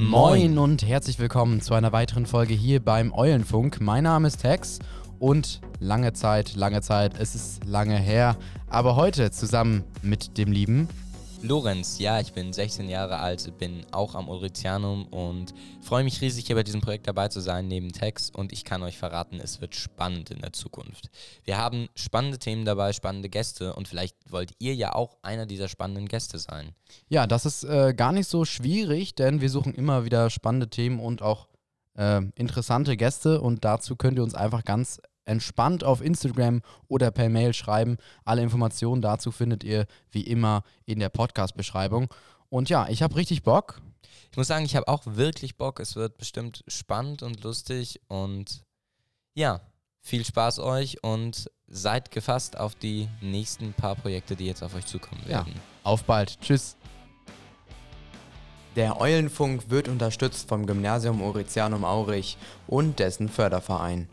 Moin und herzlich willkommen zu einer weiteren Folge hier beim Eulenfunk. Mein Name ist Tex und lange Zeit, lange Zeit, es ist lange her, aber heute zusammen mit dem lieben Lorenz, ja, ich bin 16 Jahre alt, bin auch am Ulricianum und freue mich riesig, hier bei diesem Projekt dabei zu sein, neben Tex. Und ich kann euch verraten, es wird spannend in der Zukunft. Wir haben spannende Themen dabei, spannende Gäste und vielleicht wollt ihr ja auch einer dieser spannenden Gäste sein. Ja, das ist äh, gar nicht so schwierig, denn wir suchen immer wieder spannende Themen und auch äh, interessante Gäste und dazu könnt ihr uns einfach ganz entspannt auf Instagram oder per Mail schreiben. Alle Informationen dazu findet ihr wie immer in der Podcast-Beschreibung. Und ja, ich habe richtig Bock. Ich muss sagen, ich habe auch wirklich Bock. Es wird bestimmt spannend und lustig und ja, viel Spaß euch und seid gefasst auf die nächsten paar Projekte, die jetzt auf euch zukommen werden. Ja, auf bald. Tschüss. Der Eulenfunk wird unterstützt vom Gymnasium Mauritianum Aurich und dessen Förderverein.